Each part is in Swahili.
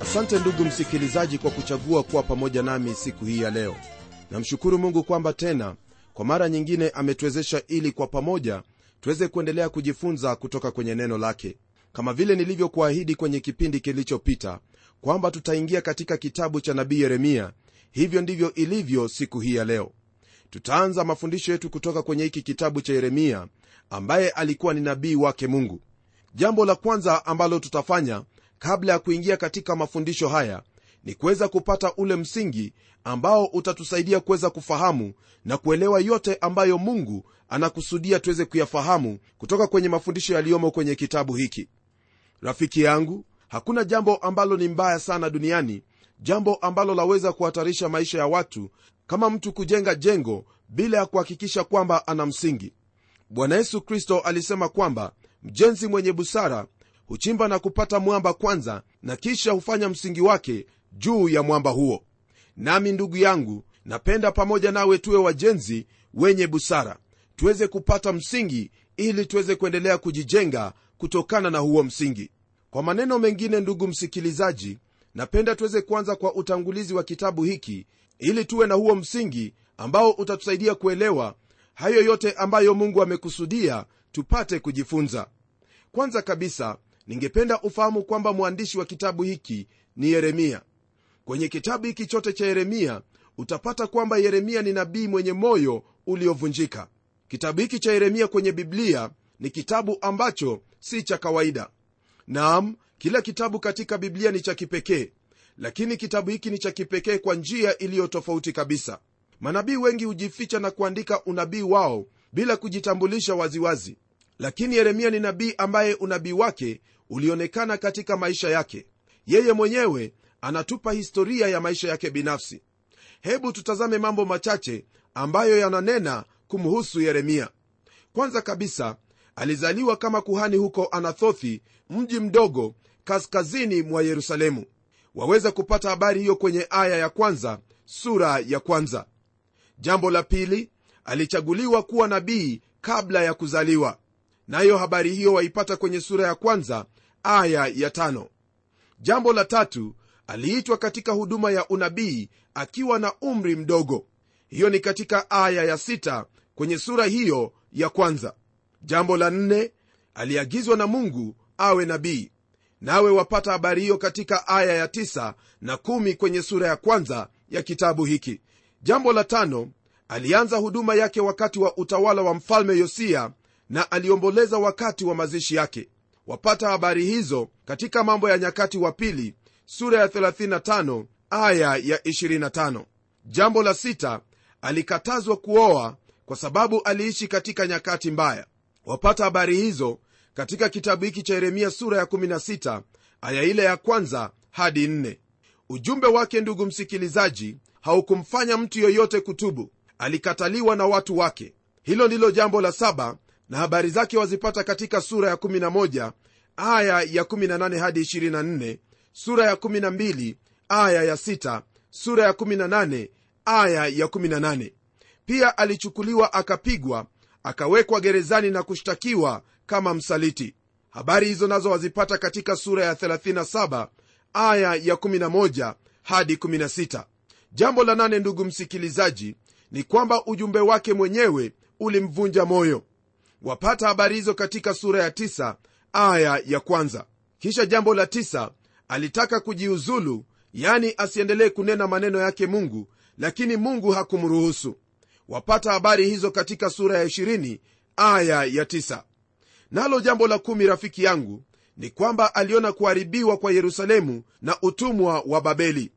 asante ndugu msikilizaji kwa kuchagua kuwa pamoja nami siku hii ya leo. Namshukuru mungu kwamba tena kwa mara nyingine ametuwezesha ili kwa pamoja tuweze kuendelea kujifunza kutoka kwenye neno lake. Kama vile nilivyokuahidi kwenye kipindi kilichopita kwamba tutaingia katika kitabu cha nabii yeremia hivyo ndivyo ilivyo siku hii ya leo. Tutaanza mafundisho yetu kutoka kwenye hiki kitabu cha yeremia ambaye alikuwa ni nabii wake mungu. Jambo la kwanza ambalo tutafanya kabla ya kuingia katika mafundisho haya ni kuweza kupata ule msingi ambao utatusaidia kuweza kufahamu na kuelewa yote ambayo mungu anakusudia tuweze kuyafahamu kutoka kwenye mafundisho yaliyomo kwenye kitabu hiki. Rafiki yangu hakuna jambo ambalo ni mbaya sana duniani jambo ambalo laweza kuhatarisha maisha ya watu kama mtu kujenga jengo bila ya kuhakikisha kwamba ana msingi. Bwana yesu kristo alisema kwamba mjenzi mwenye busara huchimba na kupata mwamba kwanza na kisha hufanya msingi wake juu ya mwamba huo. Nami ndugu yangu napenda pamoja nawe tuwe wajenzi wenye busara. Tuweze kupata msingi ili tuweze kuendelea kujijenga kutokana na huo msingi. Kwa maneno mengine ndugu msikilizaji napenda tuweze kuanza kwa utangulizi wa kitabu hiki ili tuwe na huo msingi ambao utatusaidia kuelewa hayo yote ambayo mungu amekusudia tupate kujifunza. Kwanza kabisa ningependa ufahamu kwamba mwandishi wa kitabu hiki ni yeremia. Kwenye kitabu hiki chote cha yeremia utapata kwamba yeremia ni nabii mwenye moyo uliovunjika. Kitabu hiki cha yeremia kwenye biblia ni kitabu ambacho si cha kawaida. Naam kila kitabu katika biblia ni cha kipekee lakini kitabu hiki ni cha kipekee kwa njia iliyo tofauti kabisa. Manabii wengi hujificha na kuandika unabii wao bila kujitambulisha waziwazi. Lakini yeremia ni nabii ambaye unabii wake ulionekana katika maisha yake. Yeye mwenyewe anatupa historia ya maisha yake binafsi. Hebu tutazame mambo machache ambayo yananena kumhusu yeremia. Kwanza kabisa alizaliwa kama kuhani huko anathothi mji mdogo kaskazini mwa yerusalemu. Waweza kupata habari hiyo kwenye aya ya kwanza sura ya kwanza. Jambo la pili alichaguliwa kuwa nabii kabla ya kuzaliwa nayo habari hiyo waipata kwenye sura ya kwanza aya ya tano. Jambo la tatu aliitwa katika huduma ya unabii akiwa na umri mdogo. Hiyo ni katika aya ya sita kwenye sura hiyo ya kwanza. Jambo la nne aliagizwa na mungu awe nabii. Nawe wapata habari hiyo katika aya ya tisa na kumi kwenye sura ya kwanza ya kitabu hiki. Jambo la tano alianza huduma yake wakati wa utawala wa mfalme yosia na aliomboleza wakati wa mazishi yake. Wapata habari hizo katika mambo ya nyakati wa pili sura ya 35 aya ya 25 jambo la sita alikatazwa kuoa kwa sababu aliishi katika nyakati mbaya. Wapata habari hizo katika kitabu hiki cha yeremia sura ya 16 aya ile ya kwanza hadi 4 ujumbe wake ndugu msikilizaji haukumfanya mtu yoyote kutubu. Alikataliwa na watu wake. Hilo ndilo jambo la saba na habari zake wazipata katika sura ya 11 aya ya 18 hadi 24 sura ya 12 aya ya 6 sura ya 18 aya ya 18 pia alichukuliwa akapigwa akawekwa gerezani na kushtakiwa kama msaliti. Habari hizo nazo wazipata katika sura ya 37 aya ya 11 hadi 16 jambo la nane ndugu msikilizaji ni kwamba ujumbe wake mwenyewe ulimvunja moyo wapata habari hizo katika sura ya tisa aya ya kwanza. Kisha jambo la tisa alitaka kujiuzulu yani asiendelee kunena maneno yake mungu lakini mungu hakumruhusu. Wapata habari hizo katika sura ya 20 aya ya 9 nalo jambo la kumi rafiki yangu ni kwamba aliona kuharibiwa kwa yerusalemu na utumwa wa babeli.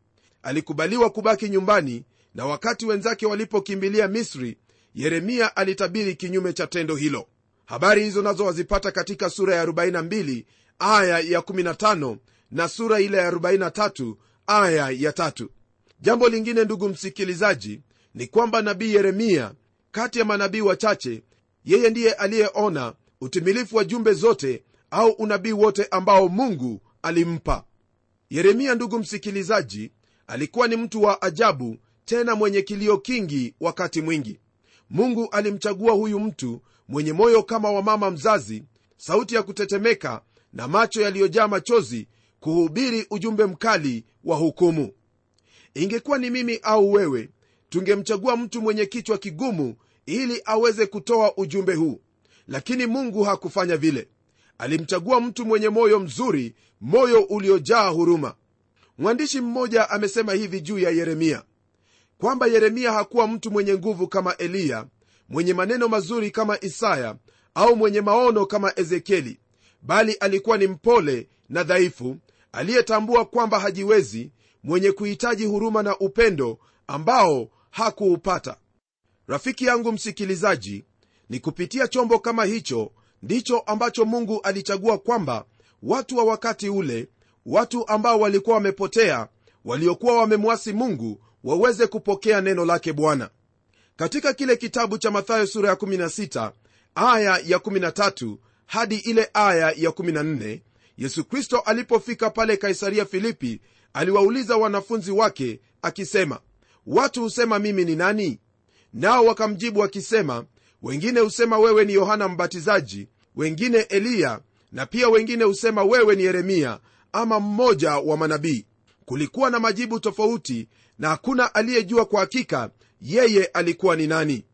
Alikubaliwa kubaki nyumbani na wakati wenzake walipokimbilia misri yeremia alitabiri kinyume cha tendo hilo habari hizo nazo wazipata katika sura ya 42 aya ya 15 na sura ile ya 43 aya ya tatu. Jambo lingine ndugu msikilizaji ni kwamba nabii yeremia kati ya manabii wachache yeye ndiye aliyeona utimilifu wa jumbe zote au unabii wote ambao mungu alimpa. Yeremia ndugu msikilizaji alikuwa ni mtu wa ajabu tena mwenye kilio kingi wakati mwingi. Mungu alimchagua huyu mtu mwenye moyo kama wa mama mzazi sauti ya kutetemeka na macho yaliyojaa machozi kuhubiri ujumbe mkali wa hukumu. Ingekuwa ni mimi au wewe tungemchagua mtu mwenye kichwa kigumu ili aweze kutoa ujumbe huu. Lakini mungu hakufanya vile. Alimchagua mtu mwenye moyo mzuri moyo uliojaa huruma. Mwandishi mmoja amesema hivi juu ya yeremia kwamba yeremia hakuwa mtu mwenye nguvu kama eliya mwenye maneno mazuri kama isaya au mwenye maono kama ezekieli bali alikuwa ni mpole na dhaifu aliyetambua kwamba hajiwezi mwenye kuhitaji huruma na upendo ambao hakuupata. Rafiki yangu msikilizaji ni kupitia chombo kama hicho ndicho ambacho mungu alichagua kwamba watu wa wakati ule watu ambao walikuwa wamepotea waliokuwa wamemwasi mungu waweze kupokea neno lake bwana katika kile kitabu cha mathayo sura ya 16 aya ya 13 hadi ile aya ya 14 yesu kristo alipofika pale kaisaria filipi aliwauliza wanafunzi wake akisema watu husema mimi ni nani? Nao wakamjibu wakisema wengine husema wewe ni yohana mbatizaji wengine eliya na pia wengine husema wewe ni yeremia ama mmoja wa manabii. Kulikuwa na majibu tofauti na hakuna aliyejua kwa hakika yeye alikuwa ni nani?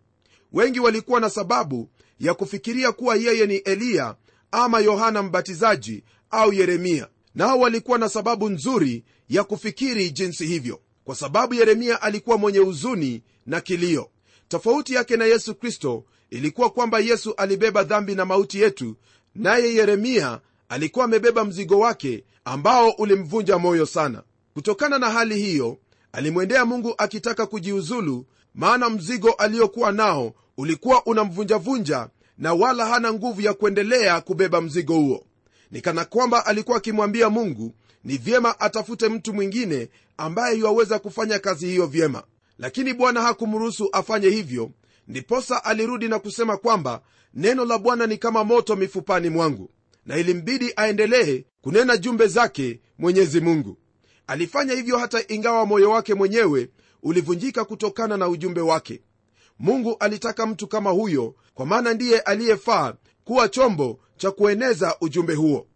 Wengi walikuwa na sababu ya kufikiria kuwa yeye ni eliya ama yohana mbatizaji au yeremia. Nao walikuwa na sababu nzuri ya kufikiri jinsi hivyo kwa sababu yeremia alikuwa mwenye huzuni na kilio. Tofauti yake na yesu kristo ilikuwa kwamba yesu alibeba dhambi na mauti yetu naye yeremia alikuwa amebeba mzigo wake ambao ulimvunja moyo sana. Kutokana na hali hiyo alimwendea mungu akitaka kujiuzulu maana mzigo aliokuwa nao ulikuwa unamvunjavunja na wala hana nguvu ya kuendelea kubeba mzigo huo. Ni kana kwamba alikuwa akimwambia mungu ni vyema atafute mtu mwingine ambaye yuwaweza kufanya kazi hiyo vyema. Lakini bwana hakumruhusu afanye hivyo ndiposa alirudi na kusema kwamba neno la bwana ni kama moto mifupani mwangu na ilimbidi aendelee kunena jumbe zake mwenyezi mungu. Alifanya hivyo hata ingawa moyo wake mwenyewe ulivunjika kutokana na ujumbe wake. Mungu alitaka mtu kama huyo kwa maana ndiye aliyefaa kuwa chombo cha kueneza ujumbe huo.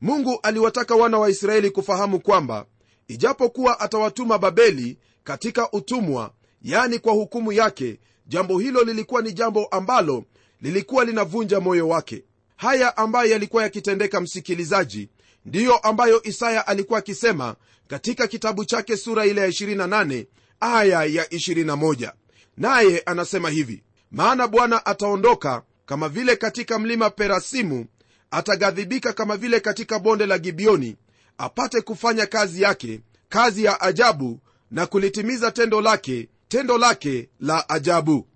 Mungu aliwataka wana wa israeli kufahamu kwamba ijapokuwa atawatuma babeli katika utumwa yani kwa hukumu yake jambo hilo lilikuwa ni jambo ambalo lilikuwa linavunja moyo wake. Haya ambayo yalikuwa yakitendeka msikilizaji ndiyo ambayo isaya alikuwa akisema katika kitabu chake sura ile ya 28 aya ya 21 naye anasema hivi maana bwana ataondoka kama vile katika mlima perasimu ataghadhibika kama vile katika bonde la gibioni apate kufanya kazi yake kazi ya ajabu na kulitimiza tendo lake tendo lake la ajabu.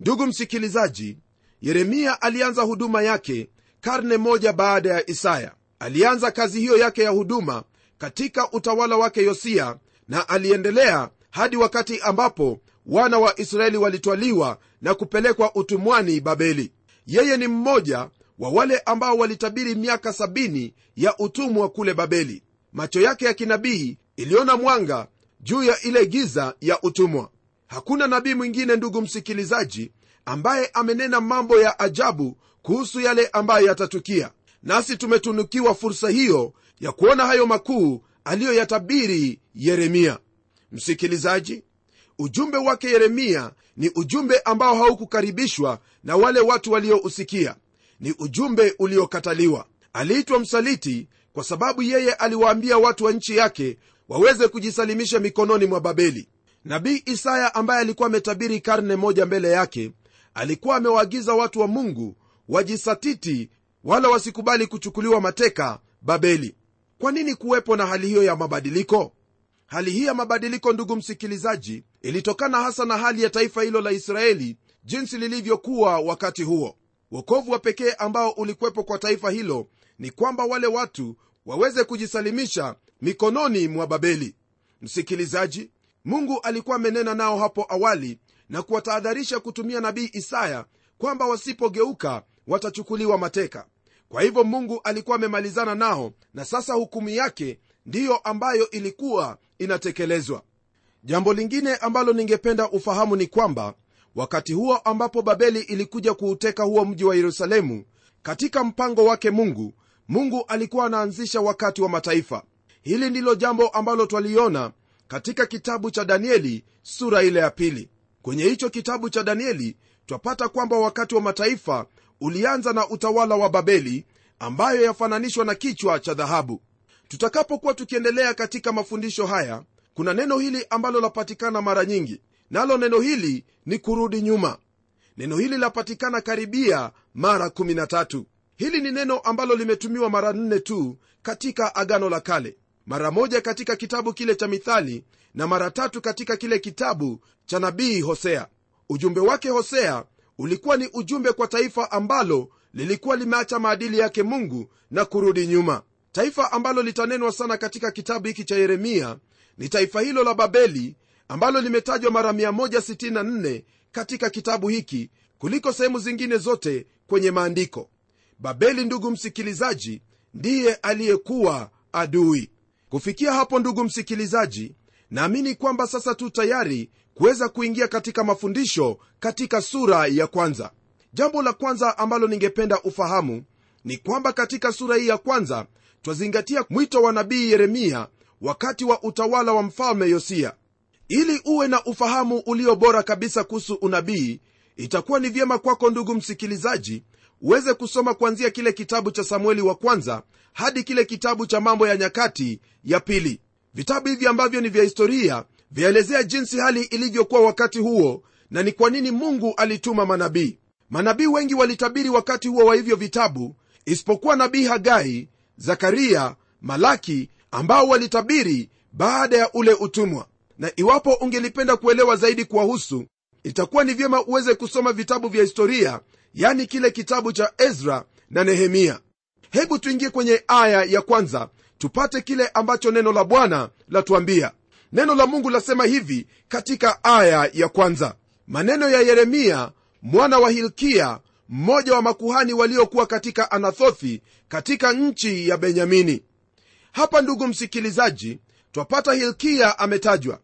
Ndugu msikilizaji yeremia alianza huduma yake karne moja baada ya isaya. Alianza kazi hiyo yake ya huduma katika utawala wake yosia na aliendelea hadi wakati ambapo wana wa israeli walitwaliwa na kupelekwa utumwani babeli. Yeye ni mmoja wa wale ambao walitabiri miaka sabini ya utumwa kule babeli. Macho yake ya kinabii iliona mwanga juu ya ile giza ya utumwa. Hakuna nabii mwingine ndugu msikilizaji ambaye amenena mambo ya ajabu kuhusu yale ambayo yatatukia. Nasi tumetunukiwa fursa hiyo ya kuona hayo makuu aliyoyatabiri yeremia msikilizaji ujumbe wake yeremia ni ujumbe ambao haukukaribishwa na wale watu waliousikia. Ni ujumbe uliokataliwa. Aliitwa msaliti kwa sababu yeye aliwaambia watu wa nchi yake waweze kujisalimisha mikononi mwa babeli. Nabii isaya ambaye alikuwa ametabiri karne moja mbele yake alikuwa amewaagiza watu wa mungu wajisatiti wala wasikubali kuchukuliwa mateka babeli. Kwa nini kuwepo na hali hiyo ya mabadiliko hali hii ya mabadiliko ndugu msikilizaji ilitokana hasa na hali ya taifa hilo la israeli jinsi lilivyokuwa wakati huo. Wokovu wa pekee ambao ulikuwepo kwa taifa hilo ni kwamba wale watu waweze kujisalimisha mikononi mwa babeli. Msikilizaji mungu alikuwa amenena nao hapo awali na kuwatahadharisha kutumia nabii isaya kwamba wasipogeuka watachukuliwa mateka. Kwa hivyo mungu alikuwa amemalizana nao na sasa hukumu yake ndiyo ambayo ilikuwa inatekelezwa. Jambo lingine ambalo ningependa ufahamu ni kwamba wakati huo ambapo babeli ilikuja kuuteka huo mji wa yerusalemu katika mpango wake mungu mungu alikuwa anaanzisha wakati wa mataifa. Hili ndilo jambo ambalo twaliona katika kitabu cha danieli sura ile ya pili. Kwenye hicho kitabu cha danieli twapata kwamba wakati wa mataifa ulianza na utawala wa babeli ambayo yafananishwa na kichwa cha dhahabu tutakapokuwa tukiendelea katika mafundisho haya kuna neno hili ambalo lapatikana mara nyingi. Nalo neno hili ni kurudi nyuma. Neno hili lapatikana karibia mara 13 hili ni neno ambalo limetumiwa mara nne tu katika agano la kale. Mara moja katika kitabu kile cha mithali na mara tatu katika kile kitabu cha nabii hosea. Ujumbe wake hosea ulikuwa ni ujumbe kwa taifa ambalo lilikuwa limeacha maadili yake mungu na kurudi nyuma taifa ambalo litanenwa sana katika kitabu hiki cha yeremia ni taifa hilo la babeli ambalo limetajwa mara 164 katika kitabu hiki kuliko sehemu zingine zote kwenye maandiko. Babeli ndugu msikilizaji ndiye aliyekuwa adui. Kufikia hapo ndugu msikilizaji naamini kwamba sasa tu tayari kuweza kuingia katika mafundisho katika sura ya kwanza. Jambo la kwanza ambalo ningependa ufahamu ni kwamba katika sura hii ya kwanza twazingatia mwito wa nabii yeremia wakati wa utawala wa mfalme yosia. Ili uwe na ufahamu ulio bora kabisa kuhusu unabii itakuwa ni vyema kwako ndugu msikilizaji uweze kusoma kuanzia kile kitabu cha samueli wa kwanza hadi kile kitabu cha mambo ya nyakati ya pili. Vitabu hivi ambavyo ni vya historia vyaelezea jinsi hali ilivyokuwa wakati huo na ni kwa nini mungu alituma manabii. Manabii wengi walitabiri wakati huo wa hivyo vitabu isipokuwa nabii hagai zakaria malaki ambao walitabiri baada ya ule utumwa. Na iwapo ungelipenda kuelewa zaidi kuwahusu itakuwa ni vyema uweze kusoma vitabu vya historia yani kile kitabu cha ezra na nehemia. Hebu tuingie kwenye aya ya kwanza tupate kile ambacho neno la bwana latuambia. Neno la mungu lasema hivi katika aya ya kwanza. Maneno ya yeremia mwana wa hilkia mmoja wa makuhani waliokuwa katika anathothi katika nchi ya benyamini. Hapa ndugu msikilizaji twapata hilkia ametajwa.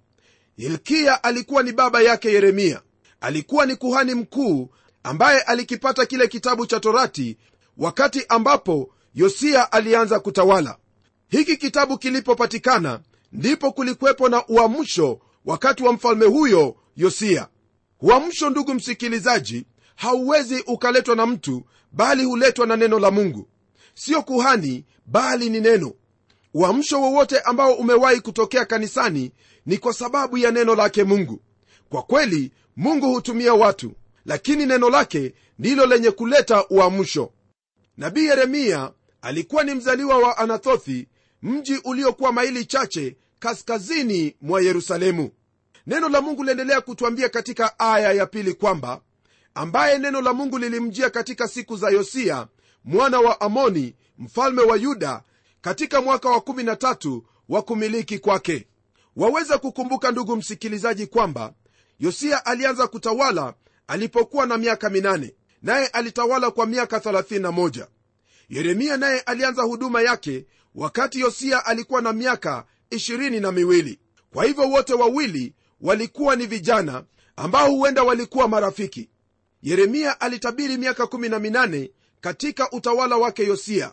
Hilkia alikuwa ni baba yake yeremia. Alikuwa ni kuhani mkuu ambaye alikipata kile kitabu cha torati wakati ambapo yosia alianza kutawala. Hiki kitabu kilipopatikana ndipo kulikwepo na uamsho wakati wa mfalme huyo yosia. Uamsho ndugu msikilizaji hauwezi ukaletwa na mtu bali huletwa na neno la mungu. Sio kuhani bali ni neno. Uamsho wowote ambao umewahi kutokea kanisani ni kwa sababu ya neno lake mungu. Kwa kweli mungu hutumia watu lakini neno lake ndilo lenye kuleta uamsho. Nabii yeremia alikuwa ni mzaliwa wa anathothi mji uliokuwa maili chache kaskazini mwa yerusalemu. Neno la mungu liendelea kutwambia katika aya ya pili kwamba ambaye neno la mungu lilimjia katika siku za yosiya mwana wa amoni mfalme wa yuda katika mwaka wa 13 wa kumiliki kwake. Waweza kukumbuka ndugu msikilizaji kwamba yosiya alianza kutawala alipokuwa na miaka minane naye alitawala kwa miaka 31 yeremia naye alianza huduma yake wakati yosiya alikuwa na miaka 20 na miwili. Kwa hivyo wote wawili walikuwa ni vijana ambao huenda walikuwa marafiki yeremia alitabiri miaka 18 katika utawala wake yosia.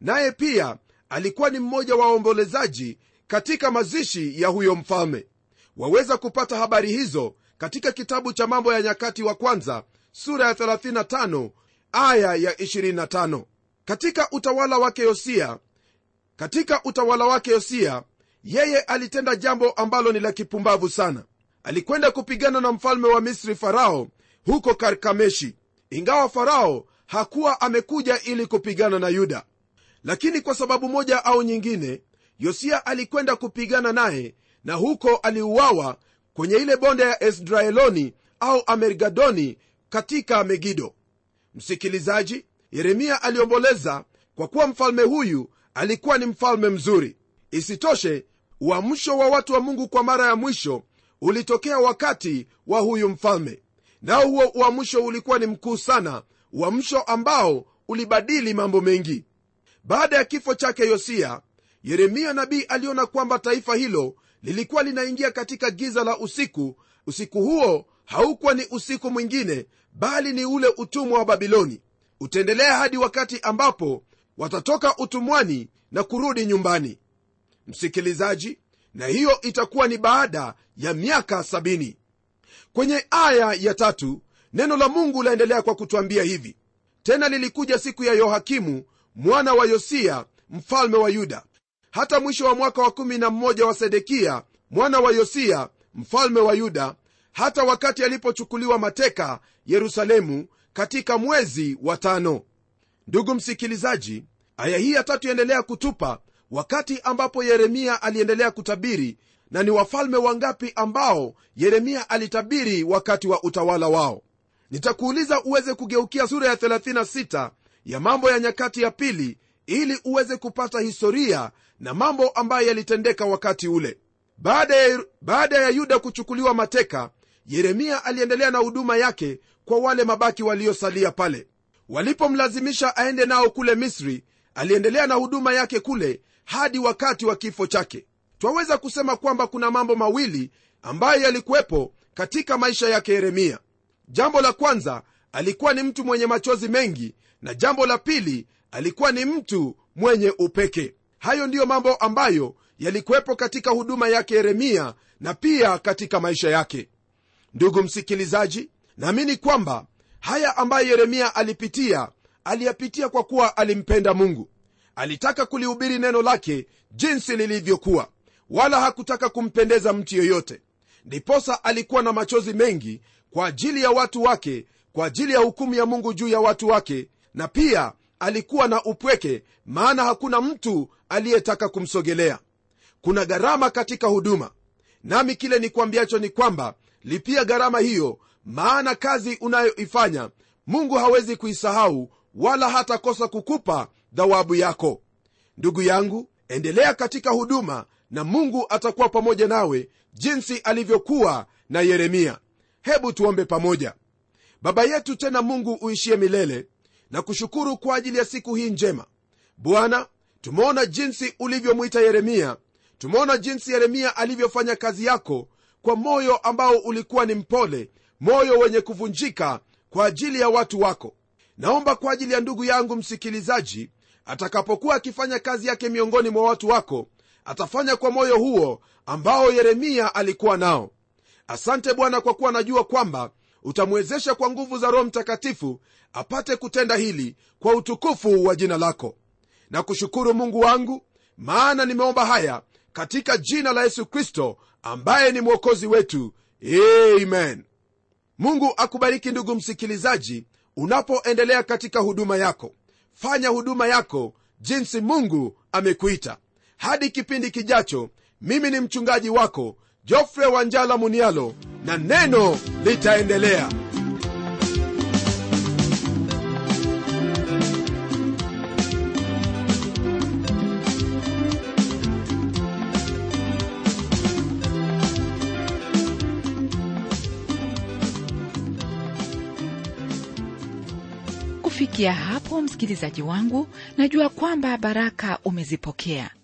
Naye pia alikuwa ni mmoja wa waombolezaji katika mazishi ya huyo mfalme. Waweza kupata habari hizo katika kitabu cha mambo ya nyakati wa kwanza sura ya 35 aya ya 25 katika utawala wake yosia katika utawala wake yosia yeye alitenda jambo ambalo ni la kipumbavu sana. Alikwenda kupigana na mfalme wa misri farao huko karkameshi. Ingawa farao hakuwa amekuja ili kupigana na yuda. Lakini kwa sababu moja au nyingine yosia alikwenda kupigana naye na huko aliuawa kwenye ile bonde ya esdraeloni au amergadoni katika megido. Msikilizaji yeremia aliomboleza kwa kuwa mfalme huyu alikuwa ni mfalme mzuri. Isitoshe uamsho wa watu wa mungu kwa mara ya mwisho ulitokea wakati wa huyu mfalme nao huo uamsho ulikuwa ni mkuu sana uamsho ambao ulibadili mambo mengi. Baada ya kifo chake yosia yeremia nabii aliona kwamba taifa hilo lilikuwa linaingia katika giza la usiku. Usiku huo haukuwa ni usiku mwingine bali ni ule utumwa wa babiloni. Utaendelea hadi wakati ambapo watatoka utumwani na kurudi nyumbani. Msikilizaji na hiyo itakuwa ni baada ya miaka sabini kwenye aya ya tatu neno la mungu laendelea kwa kutwambia hivi. Tena lilikuja siku ya yohakimu mwana wa yosia mfalme wa yuda. Hata mwisho wa mwaka wa kumi na mmoja wa sedekia mwana wa yosia mfalme wa yuda hata wakati alipochukuliwa mateka yerusalemu katika mwezi wa tano. Ndugu msikilizaji aya hii ya tatu yaendelea kutupa wakati ambapo yeremia aliendelea kutabiri na ni wafalme wangapi ambao yeremia alitabiri wakati wa utawala wao? Nitakuuliza uweze kugeukia sura ya 36 ya mambo ya nyakati ya pili ili uweze kupata historia na mambo ambayo yalitendeka wakati ule. Baada ya, baada ya yuda kuchukuliwa mateka yeremia aliendelea na huduma yake kwa wale mabaki waliosalia pale. Walipomlazimisha aende nao kule misri aliendelea na huduma yake kule hadi wakati wa kifo chake twaweza kusema kwamba kuna mambo mawili ambayo yalikuwepo katika maisha yake yeremia. Jambo la kwanza alikuwa ni mtu mwenye machozi mengi na jambo la pili alikuwa ni mtu mwenye upeke. Hayo ndiyo mambo ambayo yalikuwepo katika huduma yake yeremia na pia katika maisha yake. Ndugu msikilizaji naamini kwamba haya ambayo yeremia alipitia aliyapitia kwa kuwa alimpenda mungu. Alitaka kulihubiri neno lake jinsi lilivyokuwa wala hakutaka kumpendeza mtu yoyote. Ndiposa alikuwa na machozi mengi kwa ajili ya watu wake kwa ajili ya hukumu ya mungu juu ya watu wake na pia alikuwa na upweke maana hakuna mtu aliyetaka kumsogelea. Kuna gharama katika huduma. Nami kile ni kuambiacho ni kwamba lipia gharama hiyo maana kazi unayoifanya mungu hawezi kuisahau wala hatakosa kukupa dhawabu yako. Ndugu yangu endelea katika huduma na mungu atakuwa pamoja nawe jinsi alivyokuwa na yeremia. Hebu tuombe pamoja. Baba yetu tena mungu uishie milele na kushukuru kwa ajili ya siku hii njema. Bwana tumeona jinsi ulivyomwita yeremia. Tumeona jinsi yeremia alivyofanya kazi yako kwa moyo ambao ulikuwa ni mpole moyo wenye kuvunjika kwa ajili ya watu wako. Naomba kwa ajili ya ndugu yangu msikilizaji atakapokuwa akifanya kazi yake miongoni mwa watu wako atafanya kwa moyo huo ambao yeremia alikuwa nao. Asante bwana kwa kuwa najua kwamba utamwezesha kwa nguvu za roho mtakatifu apate kutenda hili kwa utukufu wa jina lako. Na kushukuru mungu wangu maana nimeomba haya katika jina la yesu kristo ambaye ni mwokozi wetu. Amen. Mungu akubariki ndugu msikilizaji unapoendelea katika huduma yako. Fanya huduma yako jinsi mungu amekuita hadi kipindi kijacho mimi ni mchungaji wako jofre wanjala munialo na neno litaendelea. Kufikia hapo msikilizaji wangu najua kwamba baraka umezipokea